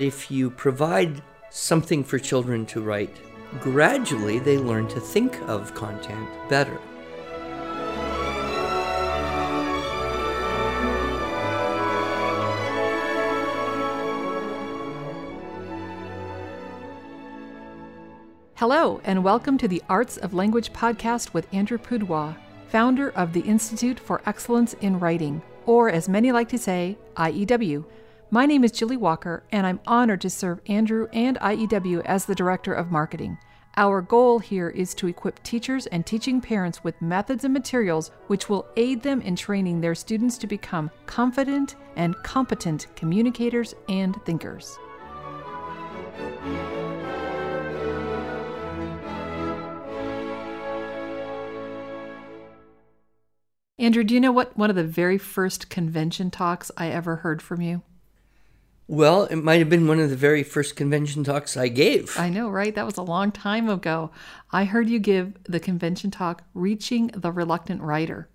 If you provide something for children to write, gradually they learn to think of content better. Hello, and welcome to the Arts of Language podcast with Andrew Pudewa, founder of the Institute for Excellence in Writing, or as many like to say, IEW. My name is Julie Walker, and I'm honored to serve Andrew and IEW as the Director of Marketing. Our goal here is to equip teachers and teaching parents with methods and materials which will aid them in training their students to become confident and competent communicators and thinkers. Andrew, do you know what one of the very first convention talks I ever heard from you? Well, it might have been one of the very first convention talks I gave. I know, right? That was a long time ago. I heard you give the convention talk, Reaching the Reluctant Writer.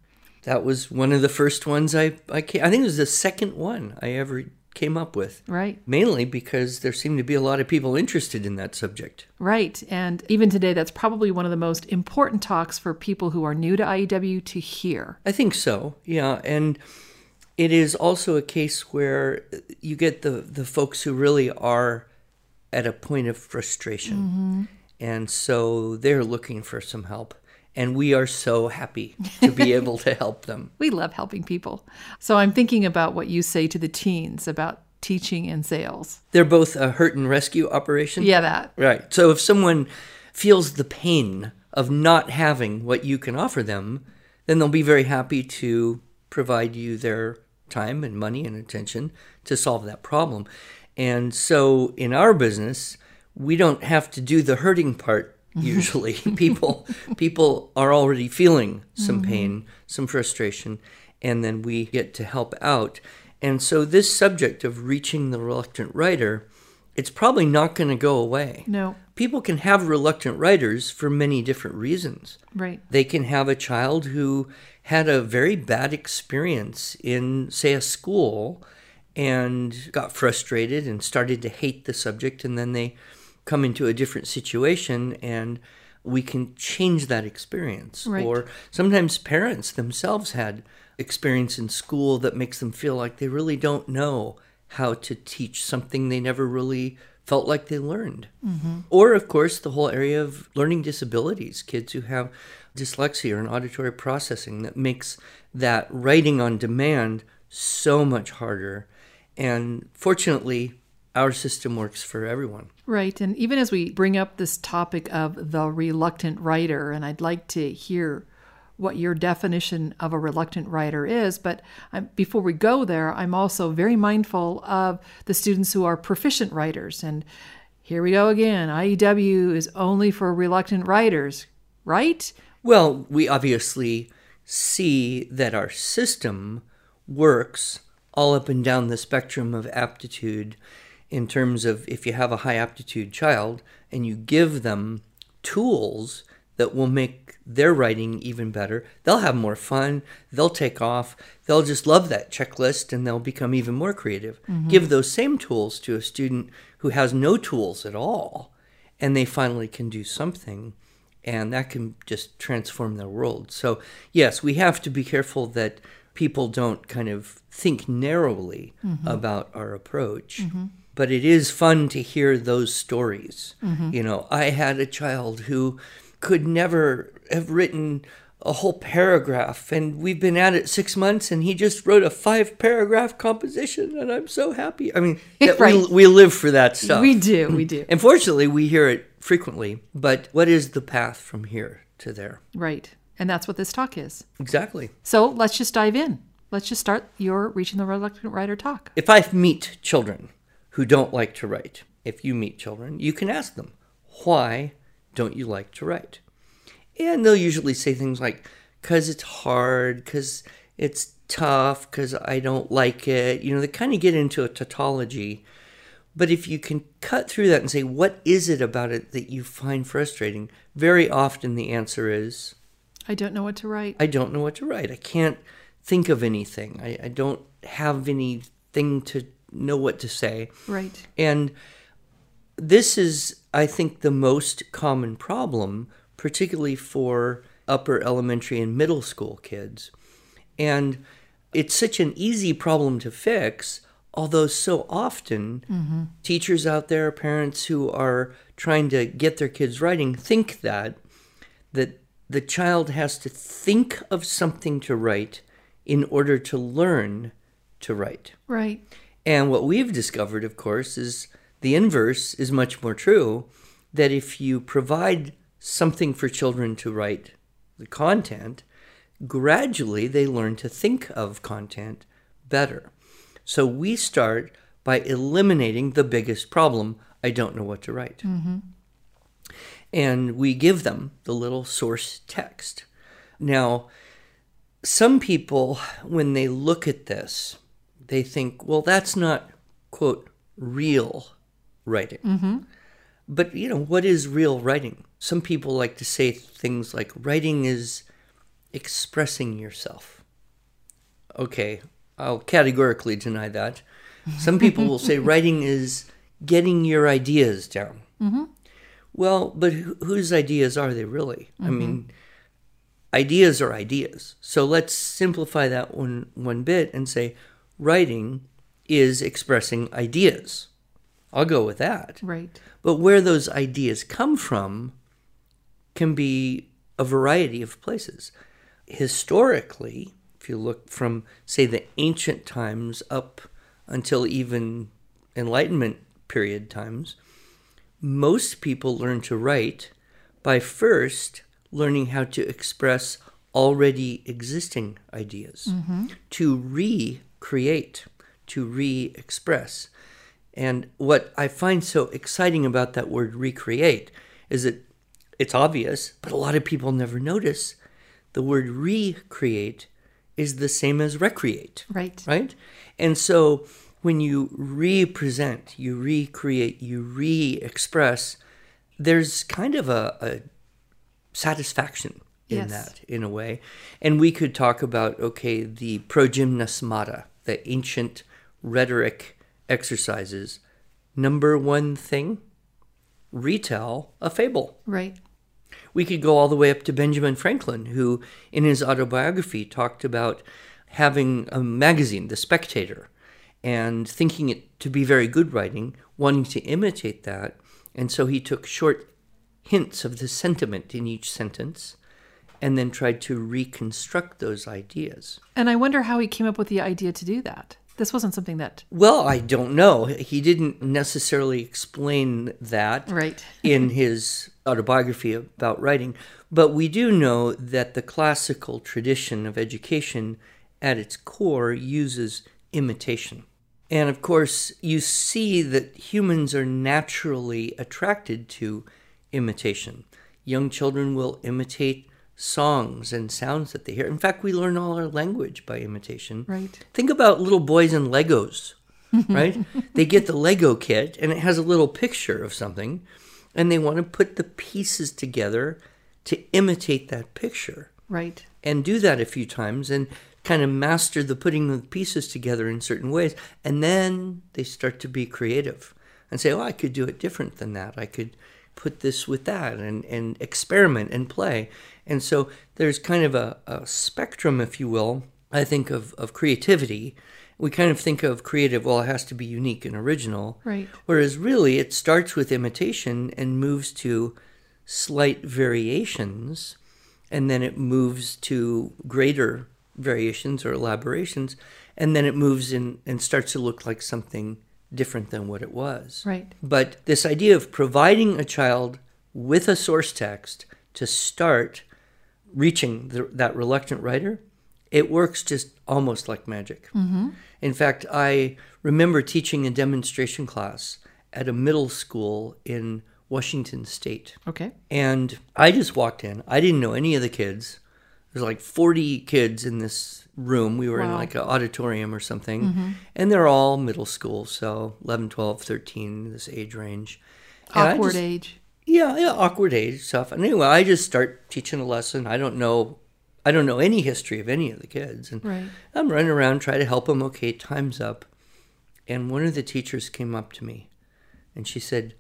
That was one of the first ones I, I, came, I think it was the second one I ever came up with. Right. Mainly because there seemed to be a lot of people interested in that subject. Right. And even today, that's probably one of the most important talks for people who are new to IEW to hear. I think so, yeah. And it is also a case where you get the, the folks who really are at a point of frustration. Mm-hmm. And so they're looking for some help and we are so happy to be able to help them. we love helping people. So I'm thinking about what you say to the teens about teaching and sales. They're both a hurt and rescue operation. Yeah, that. Right. So if someone feels the pain of not having what you can offer them, then they'll be very happy to provide you their time and money and attention to solve that problem. And so in our business, we don't have to do the hurting part usually. People people are already feeling some mm-hmm. pain some frustration and then we get to help out. And so this subject of reaching the reluctant writer it's probably not going to go away. No. People can have reluctant writers for many different reasons. Right. They can have a child who had a very bad experience in say a school and got frustrated and started to hate the subject and then they come into a different situation and we can change that experience. Right. Or sometimes parents themselves had experience in school that makes them feel like they really don't know how to teach something they never really felt like they learned. Mm-hmm. Or, of course, the whole area of learning disabilities, kids who have dyslexia or an auditory processing that makes that writing on demand so much harder. And fortunately, our system works for everyone. Right. And even as we bring up this topic of the reluctant writer, and I'd like to hear what your definition of a reluctant writer is. But I'm, before we go there, I'm also very mindful of the students who are proficient writers. And here we go again IEW is only for reluctant writers, right? Well, we obviously see that our system works all up and down the spectrum of aptitude in terms of if you have a high aptitude child and you give them tools that will make their writing even better, they'll have more fun, they'll take off, they'll just love that checklist and they'll become even more creative. Mm-hmm. Give those same tools to a student who has no tools at all and they finally can do something and that can just transform their world. So, yes, we have to be careful that people don't kind of think narrowly mm-hmm. about our approach. Mm-hmm but it is fun to hear those stories. Mm-hmm. You know, I had a child who could never have written a whole paragraph and we've been at it six months and he just wrote a five paragraph composition and i'm so happy. I mean right. we, we live for that stuff. We do we do. Unfortunately we hear it frequently but what is the path from here to there? Right. And that's what this talk is. Exactly. So let's just dive in. Let's just start your reaching the reluctant writer talk. If i meet children who don't like to write. If you meet children, you can ask them, why don't you like to write? And they'll usually say things like, because it's hard, because it's tough, because I don't like it. You know, they kind of get into a tautology. But if you can cut through that and say, what is it about it that you find frustrating? Very often the answer is, I don't know what to write. I don't know what to write. I can't think of anything. I, I don't have anything to know what to say. Right. And this is, I think, the most common problem, particularly for upper elementary and middle school kids. And it's such an easy problem to fix, although so often mm-hmm. teachers out there, parents who are trying to get their kids writing, think that that the child has to think of something to write in order to learn to write. Right. And what we've discovered, of course, is the inverse is much more true that if you provide something for children to write the content, gradually they learn to think of content better. So we start by eliminating the biggest problem I don't know what to write. Mm-hmm. And we give them the little source text. Now, some people, when they look at this, they think, well, that's not, quote, real writing. Mm-hmm. But, you know, what is real writing? Some people like to say things like writing is expressing yourself. Okay, I'll categorically deny that. Some people will say writing is getting your ideas down. Mm-hmm. Well, but wh- whose ideas are they really? I mm-hmm. mean, ideas are ideas. So let's simplify that one one bit and say writing is expressing ideas. I'll go with that. Right. But where those ideas come from can be a variety of places. Historically, if you look from, say, the ancient times up until even Enlightenment period times, most people learn to write by first learning how to express already existing ideas, mm-hmm. to recreate, to re express. And what I find so exciting about that word recreate is that it's obvious, but a lot of people never notice. The word recreate is the same as recreate Right. right? And so when you represent, you recreate, you re express, there's kind of a, a satisfaction in Yes. that, in a way. And we could talk about, okay, the progymnasmata, the ancient rhetoric exercises. Number one thing retell a fable. Right. We could go all the way up to Benjamin Franklin, who in his autobiography talked about having a magazine, The Spectator, and thinking it to be very good writing, wanting to imitate that. And so he took short hints of the sentiment in each sentence and then tried to reconstruct those ideas. And I wonder how he came up with the idea to do that. This wasn't something that. Well, I don't know. He didn't necessarily explain that Right. in his autobiography about writing, but we do know that the classical tradition of education at its core uses imitation. And of course, you see that humans are naturally attracted to imitation. Young children will imitate songs and sounds that they hear. In fact, we learn all our language by imitation. Right. Think about little boys and Legos, right? they get the Lego kit and it has a little picture of something, and they want to put the pieces together to imitate that picture Right. and do that a few times and kind of master the putting the pieces together in certain ways. And then they start to be creative and say, oh, I could do it different than that. I could put this with that and, and experiment and play. And so there's kind of a, a spectrum, if you will, I think, of, of creativity. We kind of think of creative, well, it has to be unique and original. Right. Whereas really it starts with imitation and moves to slight variations, and then it moves to greater variations or elaborations, and then it moves in and starts to look like something different than what it was. Right. But this idea of providing a child with a source text to start reaching the, that reluctant writer, it works just almost like magic. Mm-hmm. In fact, I remember teaching a demonstration class at a middle school in Washington State. Okay. And I just walked in. I didn't know any of the kids. There's like 40 kids in this room. We were in like an auditorium or something. Mm-hmm. And they're all middle school, so 11, 12, 13, this age range. And Awkward just- age. yeah, yeah, awkward age stuff. And anyway, I just start teaching a lesson. I don't know, I don't know any history of any of the kids, and Right. I'm running around trying to help them. Okay, time's up, And one of the teachers came up to me and she said,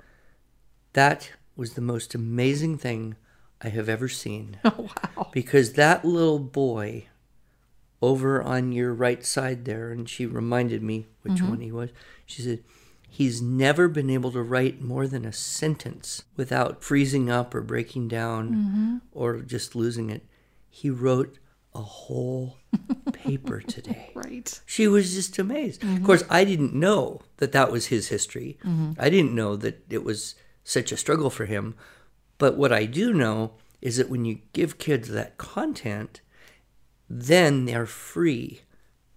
That was the most amazing thing I have ever seen. Oh, wow. Because that little boy over on your right side there, and she reminded me which mm-hmm. one he was, she said, He's never been able to write more than a sentence without freezing up or breaking down mm-hmm. or just losing it. He wrote a whole paper today. Right. She was just amazed. Of mm-hmm. course, I didn't know that that was his history. I didn't know that it was such a struggle for him. But what I do know is that when you give kids that content, then they're free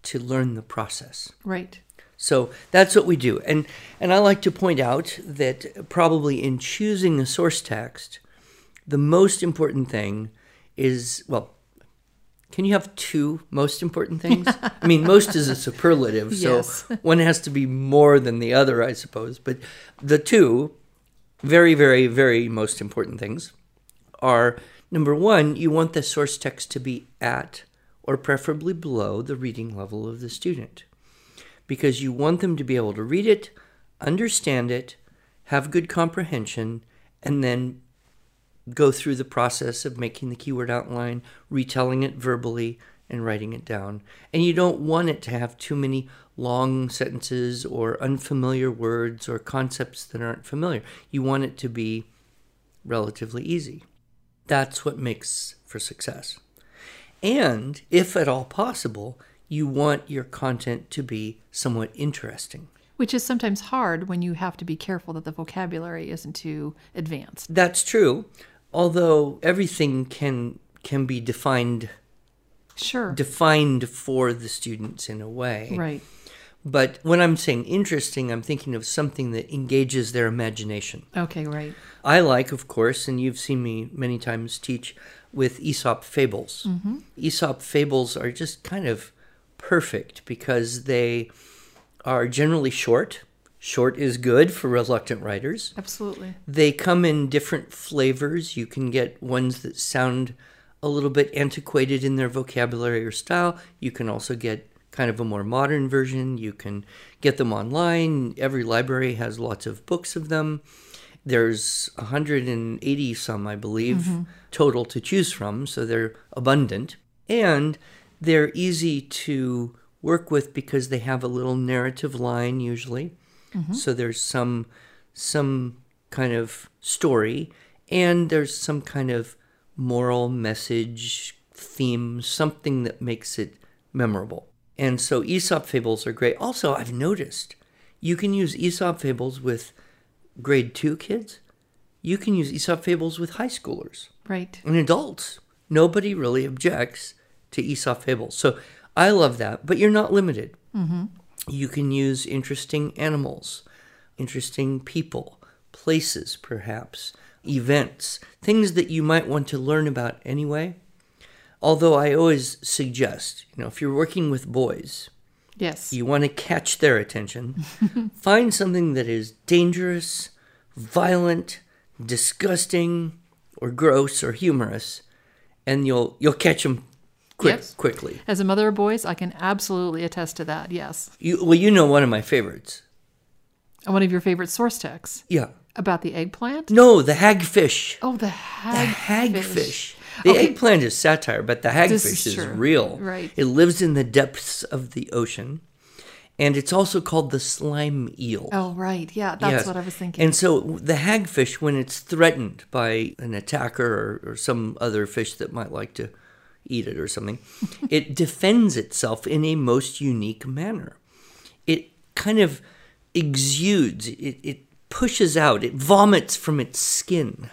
to learn the process. Right. So that's what we do. And and I like to point out that probably in choosing a source text, the most important thing is well, can you have two most important things? I mean, most is a superlative, so Yes. one has to be more than the other, I suppose. But the two very, very, very most important things are number one, you want the source text to be at or preferably below the reading level of the student because you want them to be able to read it, understand it, have good comprehension, and then go through the process of making the keyword outline, retelling it verbally, and writing it down. And you don't want it to have too many long sentences or unfamiliar words or concepts that aren't familiar. You want it to be relatively easy. That's what makes for success. And if at all possible, you want your content to be somewhat interesting. Which is sometimes hard when you have to be careful that the vocabulary isn't too advanced. That's true, although everything can can be defined Sure. defined for the students in a way. right. But when I'm saying interesting, I'm thinking of something that engages their imagination. Okay, right. I like, of course, and you've seen me many times teach with Aesop fables. Mm-hmm. Aesop fables are just kind of perfect because they are generally short. Short is good for reluctant writers. Absolutely. They come in different flavors. You can get ones that sound a little bit antiquated in their vocabulary or style. You can also get kind of a more modern version. You can get them online. Every library has lots of books of them. There's 180 some, I believe, mm-hmm. total to choose from, so they're abundant. And they're easy to work with because they have a little narrative line usually. Mm-hmm. So there's some some kind of story and there's some kind of moral message theme, something that makes it memorable. And so Aesop fables are great. Also, I've noticed you can use Aesop fables with grade 2 kids. You can use Aesop fables with high schoolers Right. and adults. Nobody really objects to Aesop fables. So I love that, but you're not limited. Mm-hmm. You can use interesting animals, interesting people, places, perhaps, events, things that you might want to learn about anyway. Although I always suggest, you know, if you're working with boys, Yes. you want to catch their attention, find something that is dangerous, violent, disgusting, or gross or humorous, and you'll you'll catch them quick quickly. As a mother of boys, I can absolutely attest to that. Yes. You, well, you know one of my favorites. And one of your favorite source texts Yeah. about the eggplant? No, the hagfish. Oh, the The hagfish. The Okay. eggplant is satire, but the This hagfish is is, real. Right. It lives in the depths of the ocean, and it's also called the slime eel. Oh, right. Yeah, that's Yes. what I was thinking. And so the hagfish, when it's threatened by an attacker or, or some other fish that might like to eat it or something, it defends itself in a most unique manner. It kind of exudes, it, it pushes out, it vomits from its skin.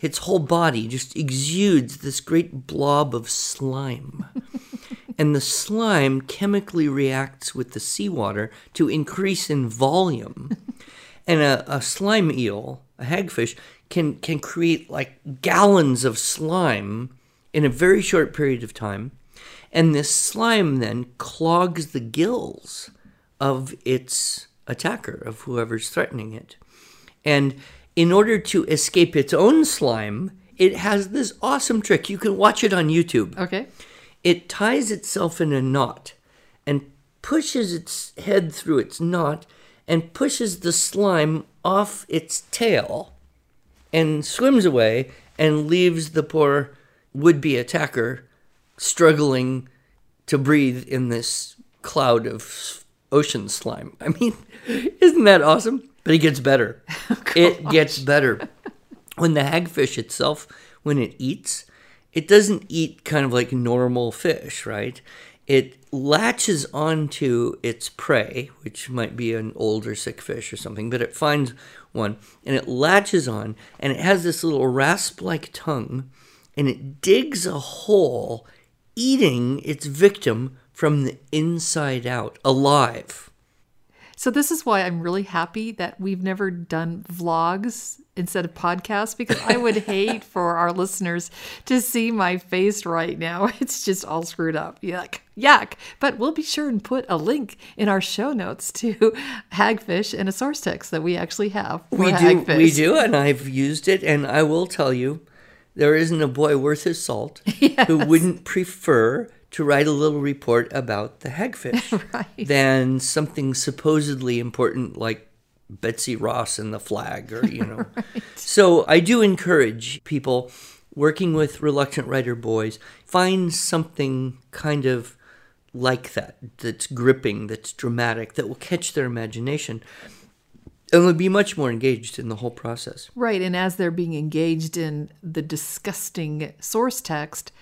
Its whole body just exudes this great blob of slime. and the slime chemically reacts with the seawater to increase in volume. and a, a slime eel, a hagfish, can, can create like gallons of slime in a very short period of time. And this slime then clogs the gills of its attacker, of whoever's threatening it. And in order to escape its own slime, it has this awesome trick. You can watch it on YouTube okay. it ties itself in a knot and pushes its head through its knot and pushes the slime off its tail and swims away and leaves the poor would be attacker struggling to breathe in this cloud of ocean slime. I mean, isn't that awesome? But it gets better. it gets better. When the hagfish itself, when it eats, it doesn't eat kind of like normal fish, right? It latches onto its prey, which might be an older sick fish or something, but it finds one and it latches on and it has this little rasp like tongue and it digs a hole, eating its victim from the inside out, alive. So this is why I'm really happy that we've never done vlogs instead of podcasts because I would hate for our listeners to see my face right now. It's just all screwed up. Yuck. Yuck. But we'll be sure and put a link in our show notes to hagfish and a source text that we actually have. we do we do and I've used it and I will tell you there isn't a boy worth his salt yes. who wouldn't prefer to write a little report about the hagfish right. than something supposedly important like Betsy Ross and the flag or you know. right. So I do encourage people working with reluctant writer boys find something kind of like that that's gripping, that's dramatic, that will catch their imagination and they'll be much more engaged in the whole process. Right. And as they're being engaged in the disgusting source text,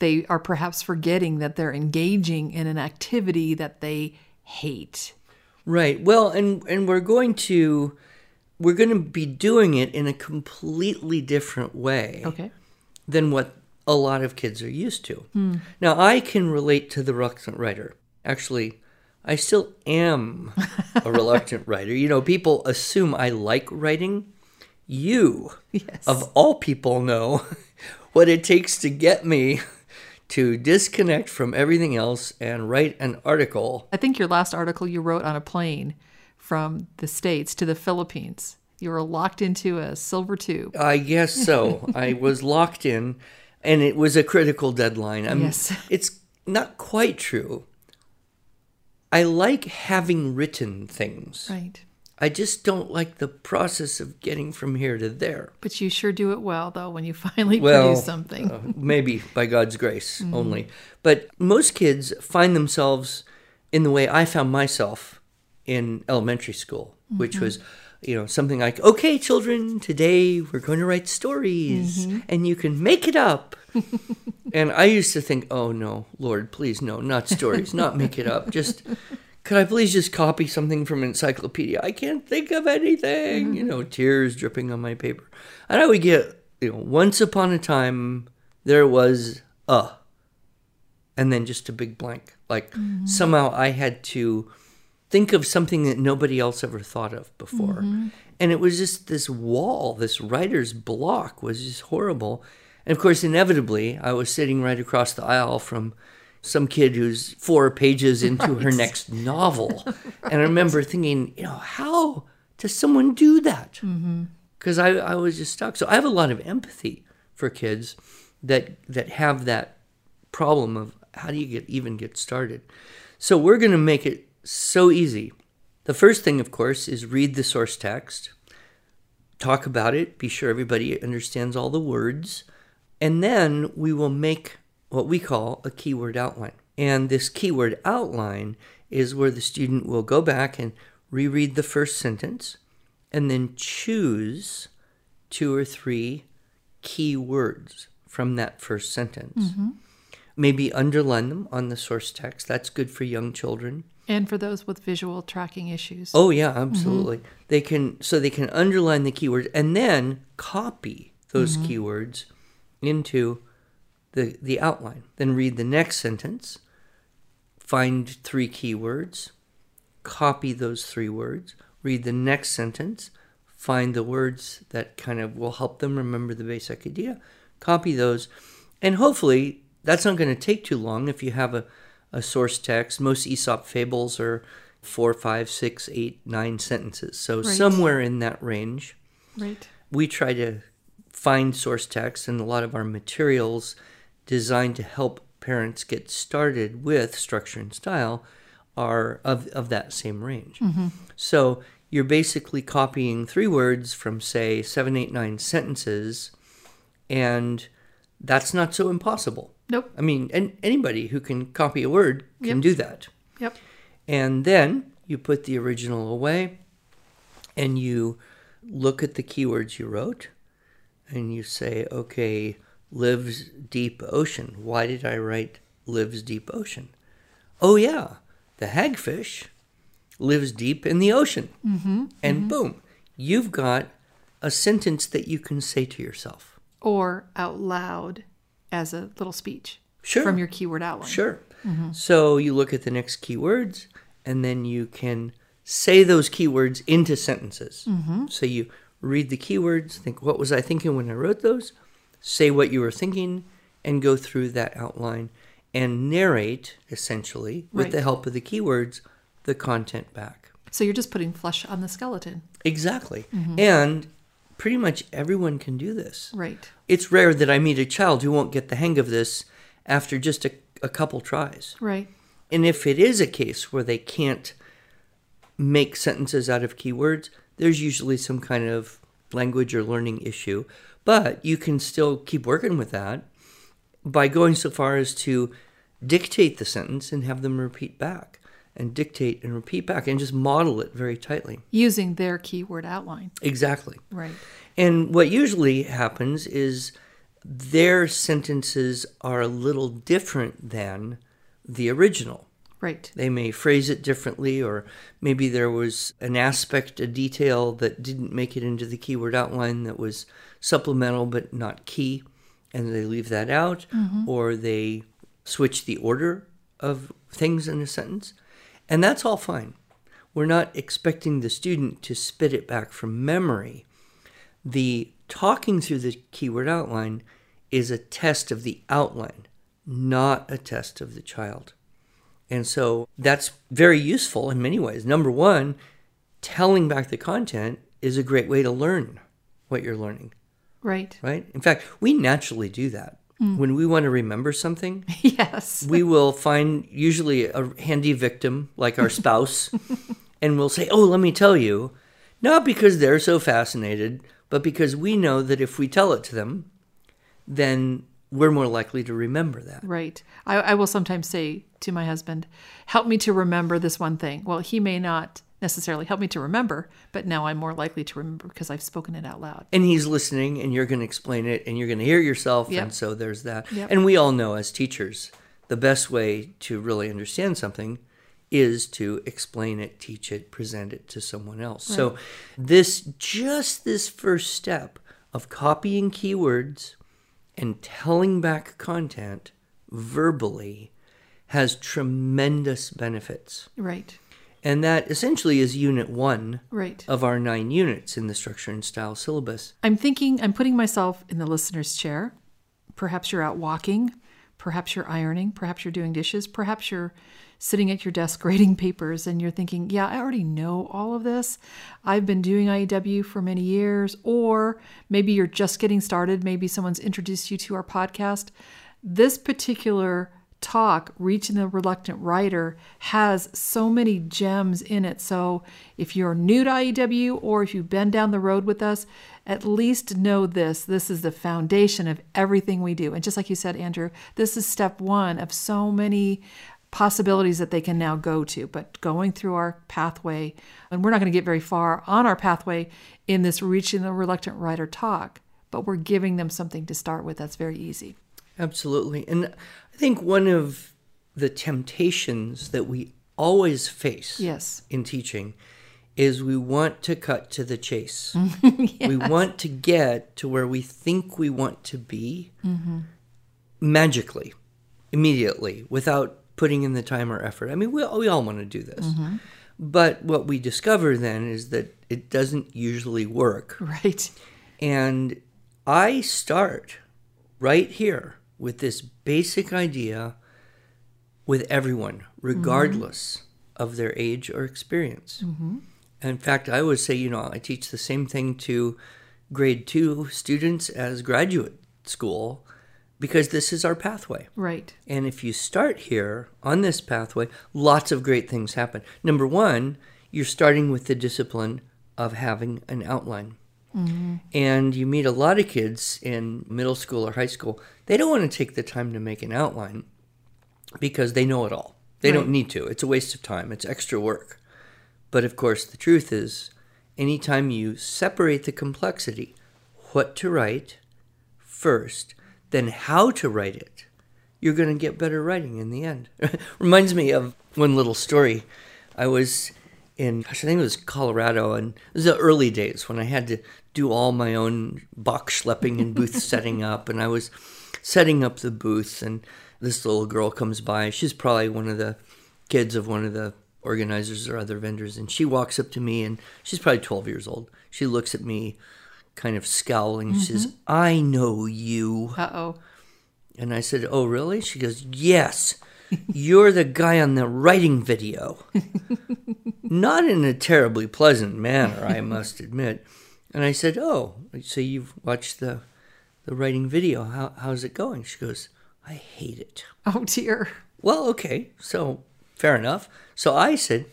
they are perhaps forgetting that they're engaging in an activity that they hate. Right. Well, and and we're going to we're going to be doing it in a completely different way. Okay. Than what a lot of kids are used to. Hmm. Now, I can relate to the reluctant writer. Actually, I still am a reluctant writer. You know, people assume I like writing. You, yes. of all people, know what it takes to get me to disconnect from everything else and write an article. I think your last article you wrote on a plane from the States to the Philippines. You were locked into a silver tube. I guess so. I was locked in, and it was a critical deadline. I'm, yes. It's not quite true. I like having written things. Right. I just don't like the process of getting from here to there. But you sure do it well, though, when you finally well, produce something. uh, maybe by God's grace mm. only. But most kids find themselves in the way I found myself in elementary school, mm-hmm. which was, you know, something like, okay, children, today we're going to write stories mm-hmm. and you can make it up. and I used to think, oh no, Lord, please, no, not stories, not make it up. Just could I please just copy something from an encyclopedia? I can't think of anything. Mm-hmm. You know, tears dripping on my paper. And I would get, you know, once upon a time there was a, and then just a big blank. Like mm-hmm. somehow I had to think of something that nobody else ever thought of before. Mm-hmm. And it was just this wall, this writer's block was just horrible. And of course, inevitably, I was sitting right across the aisle from some kid who's four pages into right. her next novel. right. And I remember thinking, you know, how does someone do that? Because mm-hmm. I, I was just stuck. So I have a lot of empathy for kids that that have that problem of how do you get even get started. So we're going to make it so easy. The first thing, of course, is read the source text, talk about it, be sure everybody understands all the words, and then we will make what we call a keyword outline. And this keyword outline is where the student will go back and reread the first sentence and then choose two or three key words from that first sentence. Mm-hmm. Maybe underline them on the source text. That's good for young children. And for those with visual tracking issues. Oh yeah, absolutely. Mm-hmm. They can so they can underline the keywords and then copy those mm-hmm. keywords into the, the outline. Then read the next sentence, find three keywords, copy those three words, read the next sentence, find the words that kind of will help them remember the basic idea, copy those, and hopefully that's not going to take too long if you have a, a source text. Most Aesop fables are four, five, six, eight, nine sentences. So right. somewhere in that range. Right. We try to find source text and a lot of our materials designed to help parents get started with structure and style are of, of that same range. Mm-hmm. So you're basically copying three words from, say, seven, eight, nine sentences, and that's not so impossible. Nope. I mean, and anybody who can copy a word can Yep. do that. Yep. And then you put the original away and you look at the keywords you wrote and you say, okay, lives deep ocean. Why did I write lives deep ocean? Oh, yeah, the hagfish lives deep in the ocean. Mm-hmm, and mm-hmm. boom, you've got a sentence that you can say to yourself. Or out loud as a little speech Sure. from your keyword outline. Sure. Mm-hmm. So you look at the next keywords, and then you can say those keywords into sentences. Mm-hmm. So you read the keywords, think, what was I thinking when I wrote those? Say what you were thinking, and go through that outline and narrate, essentially, with Right. the help of the keywords, the content back. So you're just putting flesh on the skeleton. Exactly. Mm-hmm. And pretty much everyone can do this. Right. It's rare that I meet a child who won't get the hang of this after just a, a couple tries. Right. And if it is a case where they can't make sentences out of keywords, there's usually some kind of language or learning issue. But you can still keep working with that by going so far as to dictate the sentence and have them repeat back and dictate and repeat back and just model it very tightly. Using their keyword outline. Exactly. Right. And what usually happens is their sentences are a little different than the original. Right. They may phrase it differently, or maybe there was an aspect, a detail that didn't make it into the keyword outline that was supplemental but not key, and they leave that out, mm-hmm. or they switch the order of things in a sentence. And that's all fine. We're not expecting the student to spit it back from memory. The talking through the keyword outline is a test of the outline, not a test of the child. And so that's very useful in many ways. Number one, telling back the content is a great way to learn what you're learning, Right. right? In fact, we naturally do that. Mm. When we want to remember something, yes. we will find usually a handy victim like our spouse and we'll say, Oh, let me tell you. Not because they're so fascinated, but because we know that if we tell it to them, then we're more likely to remember that. Right. I, I will sometimes say to my husband, help me to remember this one thing. Well, he may not necessarily help me to remember, but now I'm more likely to remember because I've spoken it out loud. and he's listening and you're going to explain it and you're going to hear yourself Yep. and so there's that Yep. and we all know as teachers the best way to really understand something is to explain it teach it present it to someone else so this just this first step of copying keywords and telling back content verbally has tremendous benefits Right. and that essentially is unit 1 Right. of our 9 units in the structure and style syllabus I'm thinking, I'm putting myself in the listener's chair. Perhaps you're out walking. Perhaps you're ironing. Perhaps you're doing dishes. Perhaps you're sitting at your desk grading papers and you're thinking, yeah, I already know all of this. I've been doing IEW for many years. Or maybe you're just getting started. Maybe someone's introduced you to our podcast. This particular talk, Reaching the Reluctant Writer, has so many gems in it. So if you're new to IEW or if you've been down the road with us, at least know this. This is the foundation of everything we do. And just like you said, Andrew, this is step one of so many possibilities that they can now go to. But going through our pathway, and we're not going to get very far on our pathway in this Reaching the Reluctant Writer talk, but we're giving them something to start with that's very easy. Absolutely. And I think one of the temptations that we always face Yes. in teaching is we want to cut to the chase. We want to get to where we think we want to be mm-hmm. magically, immediately, without putting in the time or effort. I mean, we, we all want to do this. Mm-hmm. But what we discover then is that it doesn't usually work. Right. And I start right here with this basic idea with everyone, mm-hmm. regardless of their age or experience. In fact, I always say, you know, I teach the same thing to grade two students as graduate school. because this is our pathway. Right. And if you start here on this pathway, lots of great things happen. Number one, you're starting with the discipline of having an outline. Mm-hmm. And you meet a lot of kids in middle school or high school, they don't want to take the time to make an outline because they know it all. They Right. don't need to. It's a waste of time, it's extra work. But of course, the truth is, anytime you separate the complexity, what to write first, then how to write it, you're going to get better writing in the end. Reminds me of one little story. I was in, gosh, I think it was Colorado, and it was the early days when I had to do all my own box schlepping and booth setting up, and I was setting up the booth, and this little girl comes by. She's probably one of the kids of one of the organizers or other vendors, and she walks up to me, and she's probably 12 years old. She looks at me, kind of scowling. She says, "I know you." Uh oh. And I said, Oh, really? She goes, Yes, you're the guy on the writing video. Not in a terribly pleasant manner, I must admit. And I said, Oh, so you've watched the, the writing video. How, how's it going? She goes, I hate it. Oh dear. Well, okay, so fair enough. So I said,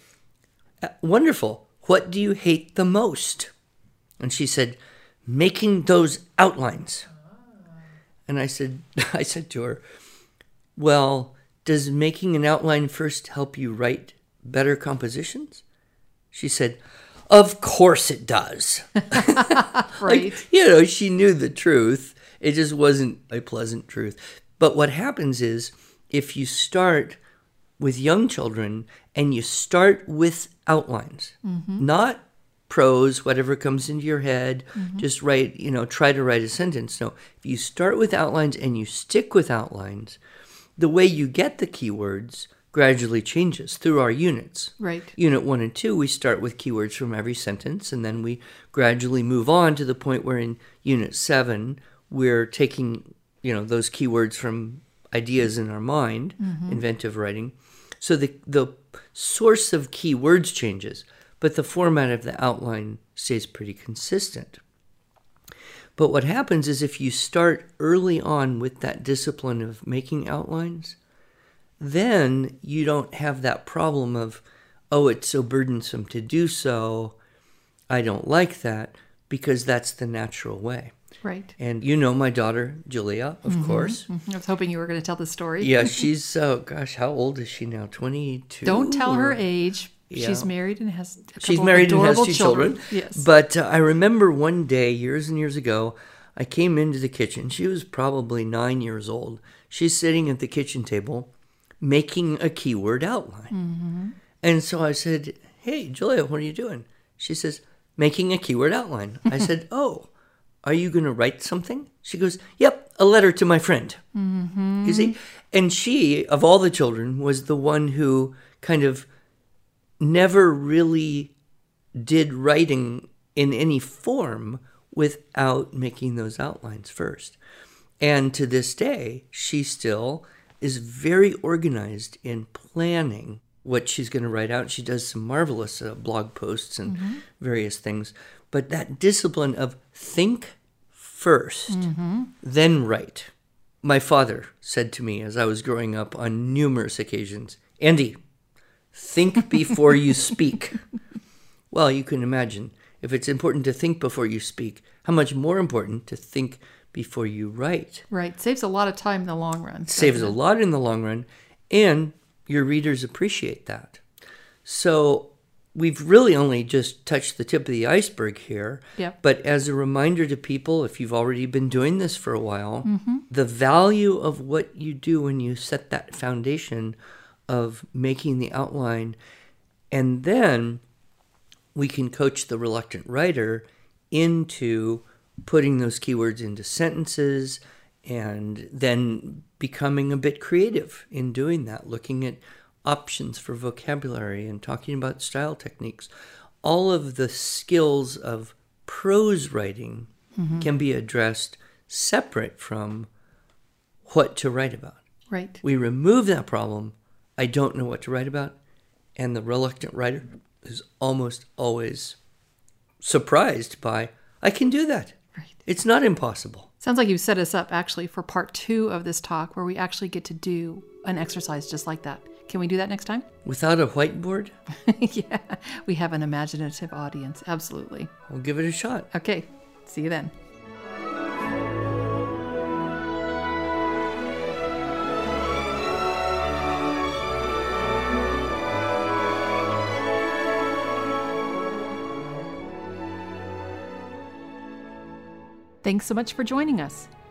"Uh, Wonderful. What do you hate the most? And she said, Making those outlines. And I said, I said to her, Well, does making an outline first help you write better compositions? She said, Of course it does. Right. Like, you know, she knew the truth. It just wasn't a pleasant truth. But what happens is if you start with young children and you start with outlines, mm-hmm. not prose, whatever comes into your head, mm-hmm. just write, you know, try to write a sentence. No, if you start with outlines and you stick with outlines, the way you get the keywords gradually changes through our units. Right. Unit 1 and 2, we start with keywords from every sentence, and then we gradually move on to the point where in Unit 7, we're taking, you know, those keywords from ideas in our mind, mm-hmm. inventive writing. So the, the source of keywords changes, but the format of the outline stays pretty consistent. But what happens is if you start early on with that discipline of making outlines, then you don't have that problem of, oh, it's so burdensome to do so. I don't like that because that's the natural way. Right. And you know my daughter, Julia, of course. I was hoping you were going to tell the story. Yeah, she's, oh gosh, how old is she now? 22? Don't tell her or- age. She's married and has. A She's married and has two children. Yes. But uh, I remember one day, years and years ago, I came into the kitchen. She was probably nine years old. She's sitting at the kitchen table making a keyword outline. Mm-hmm. And so I said, Hey, Julia, what are you doing? She says, Making a keyword outline. I said, Oh, are you going to write something? She goes, Yep, a letter to my friend. You see? And she, of all the children, was the one who kind of never really did writing in any form without making those outlines first. And to this day, she still is very organized in planning what she's going to write out. She does some marvelous uh, blog posts and various things. But that discipline of think 1st then write. My father said to me as I was growing up on numerous occasions, Andy, think before you speak. Well, you can imagine if it's important to think before you speak, how much more important to think before you write. right. Saves a lot of time in the long run. Saves a lot in the long run, and your readers appreciate that. So we've really only just touched the tip of the iceberg here. Yep. But as a reminder to people, if you've already been doing this for a while, Mm-hmm. the value of what you do when you set that foundation of making the outline, and then we can coach the reluctant writer into putting those keywords into sentences and then becoming a bit creative in doing that, looking at options for vocabulary and talking about style techniques. All of the skills of prose writing mm-hmm. can be addressed separate from what to write about. Right. We remove that problem. I don't know what to write about. And the reluctant writer is almost always surprised by, I can do that. Right. It's not impossible. Sounds like you've set us up actually for part two of this talk where we actually get to do an exercise just like that. Can we do that next time? Without a whiteboard, yeah, we have an imaginative audience. Absolutely. we'll give it a shot. Okay, see you then. Thanks so much for joining us.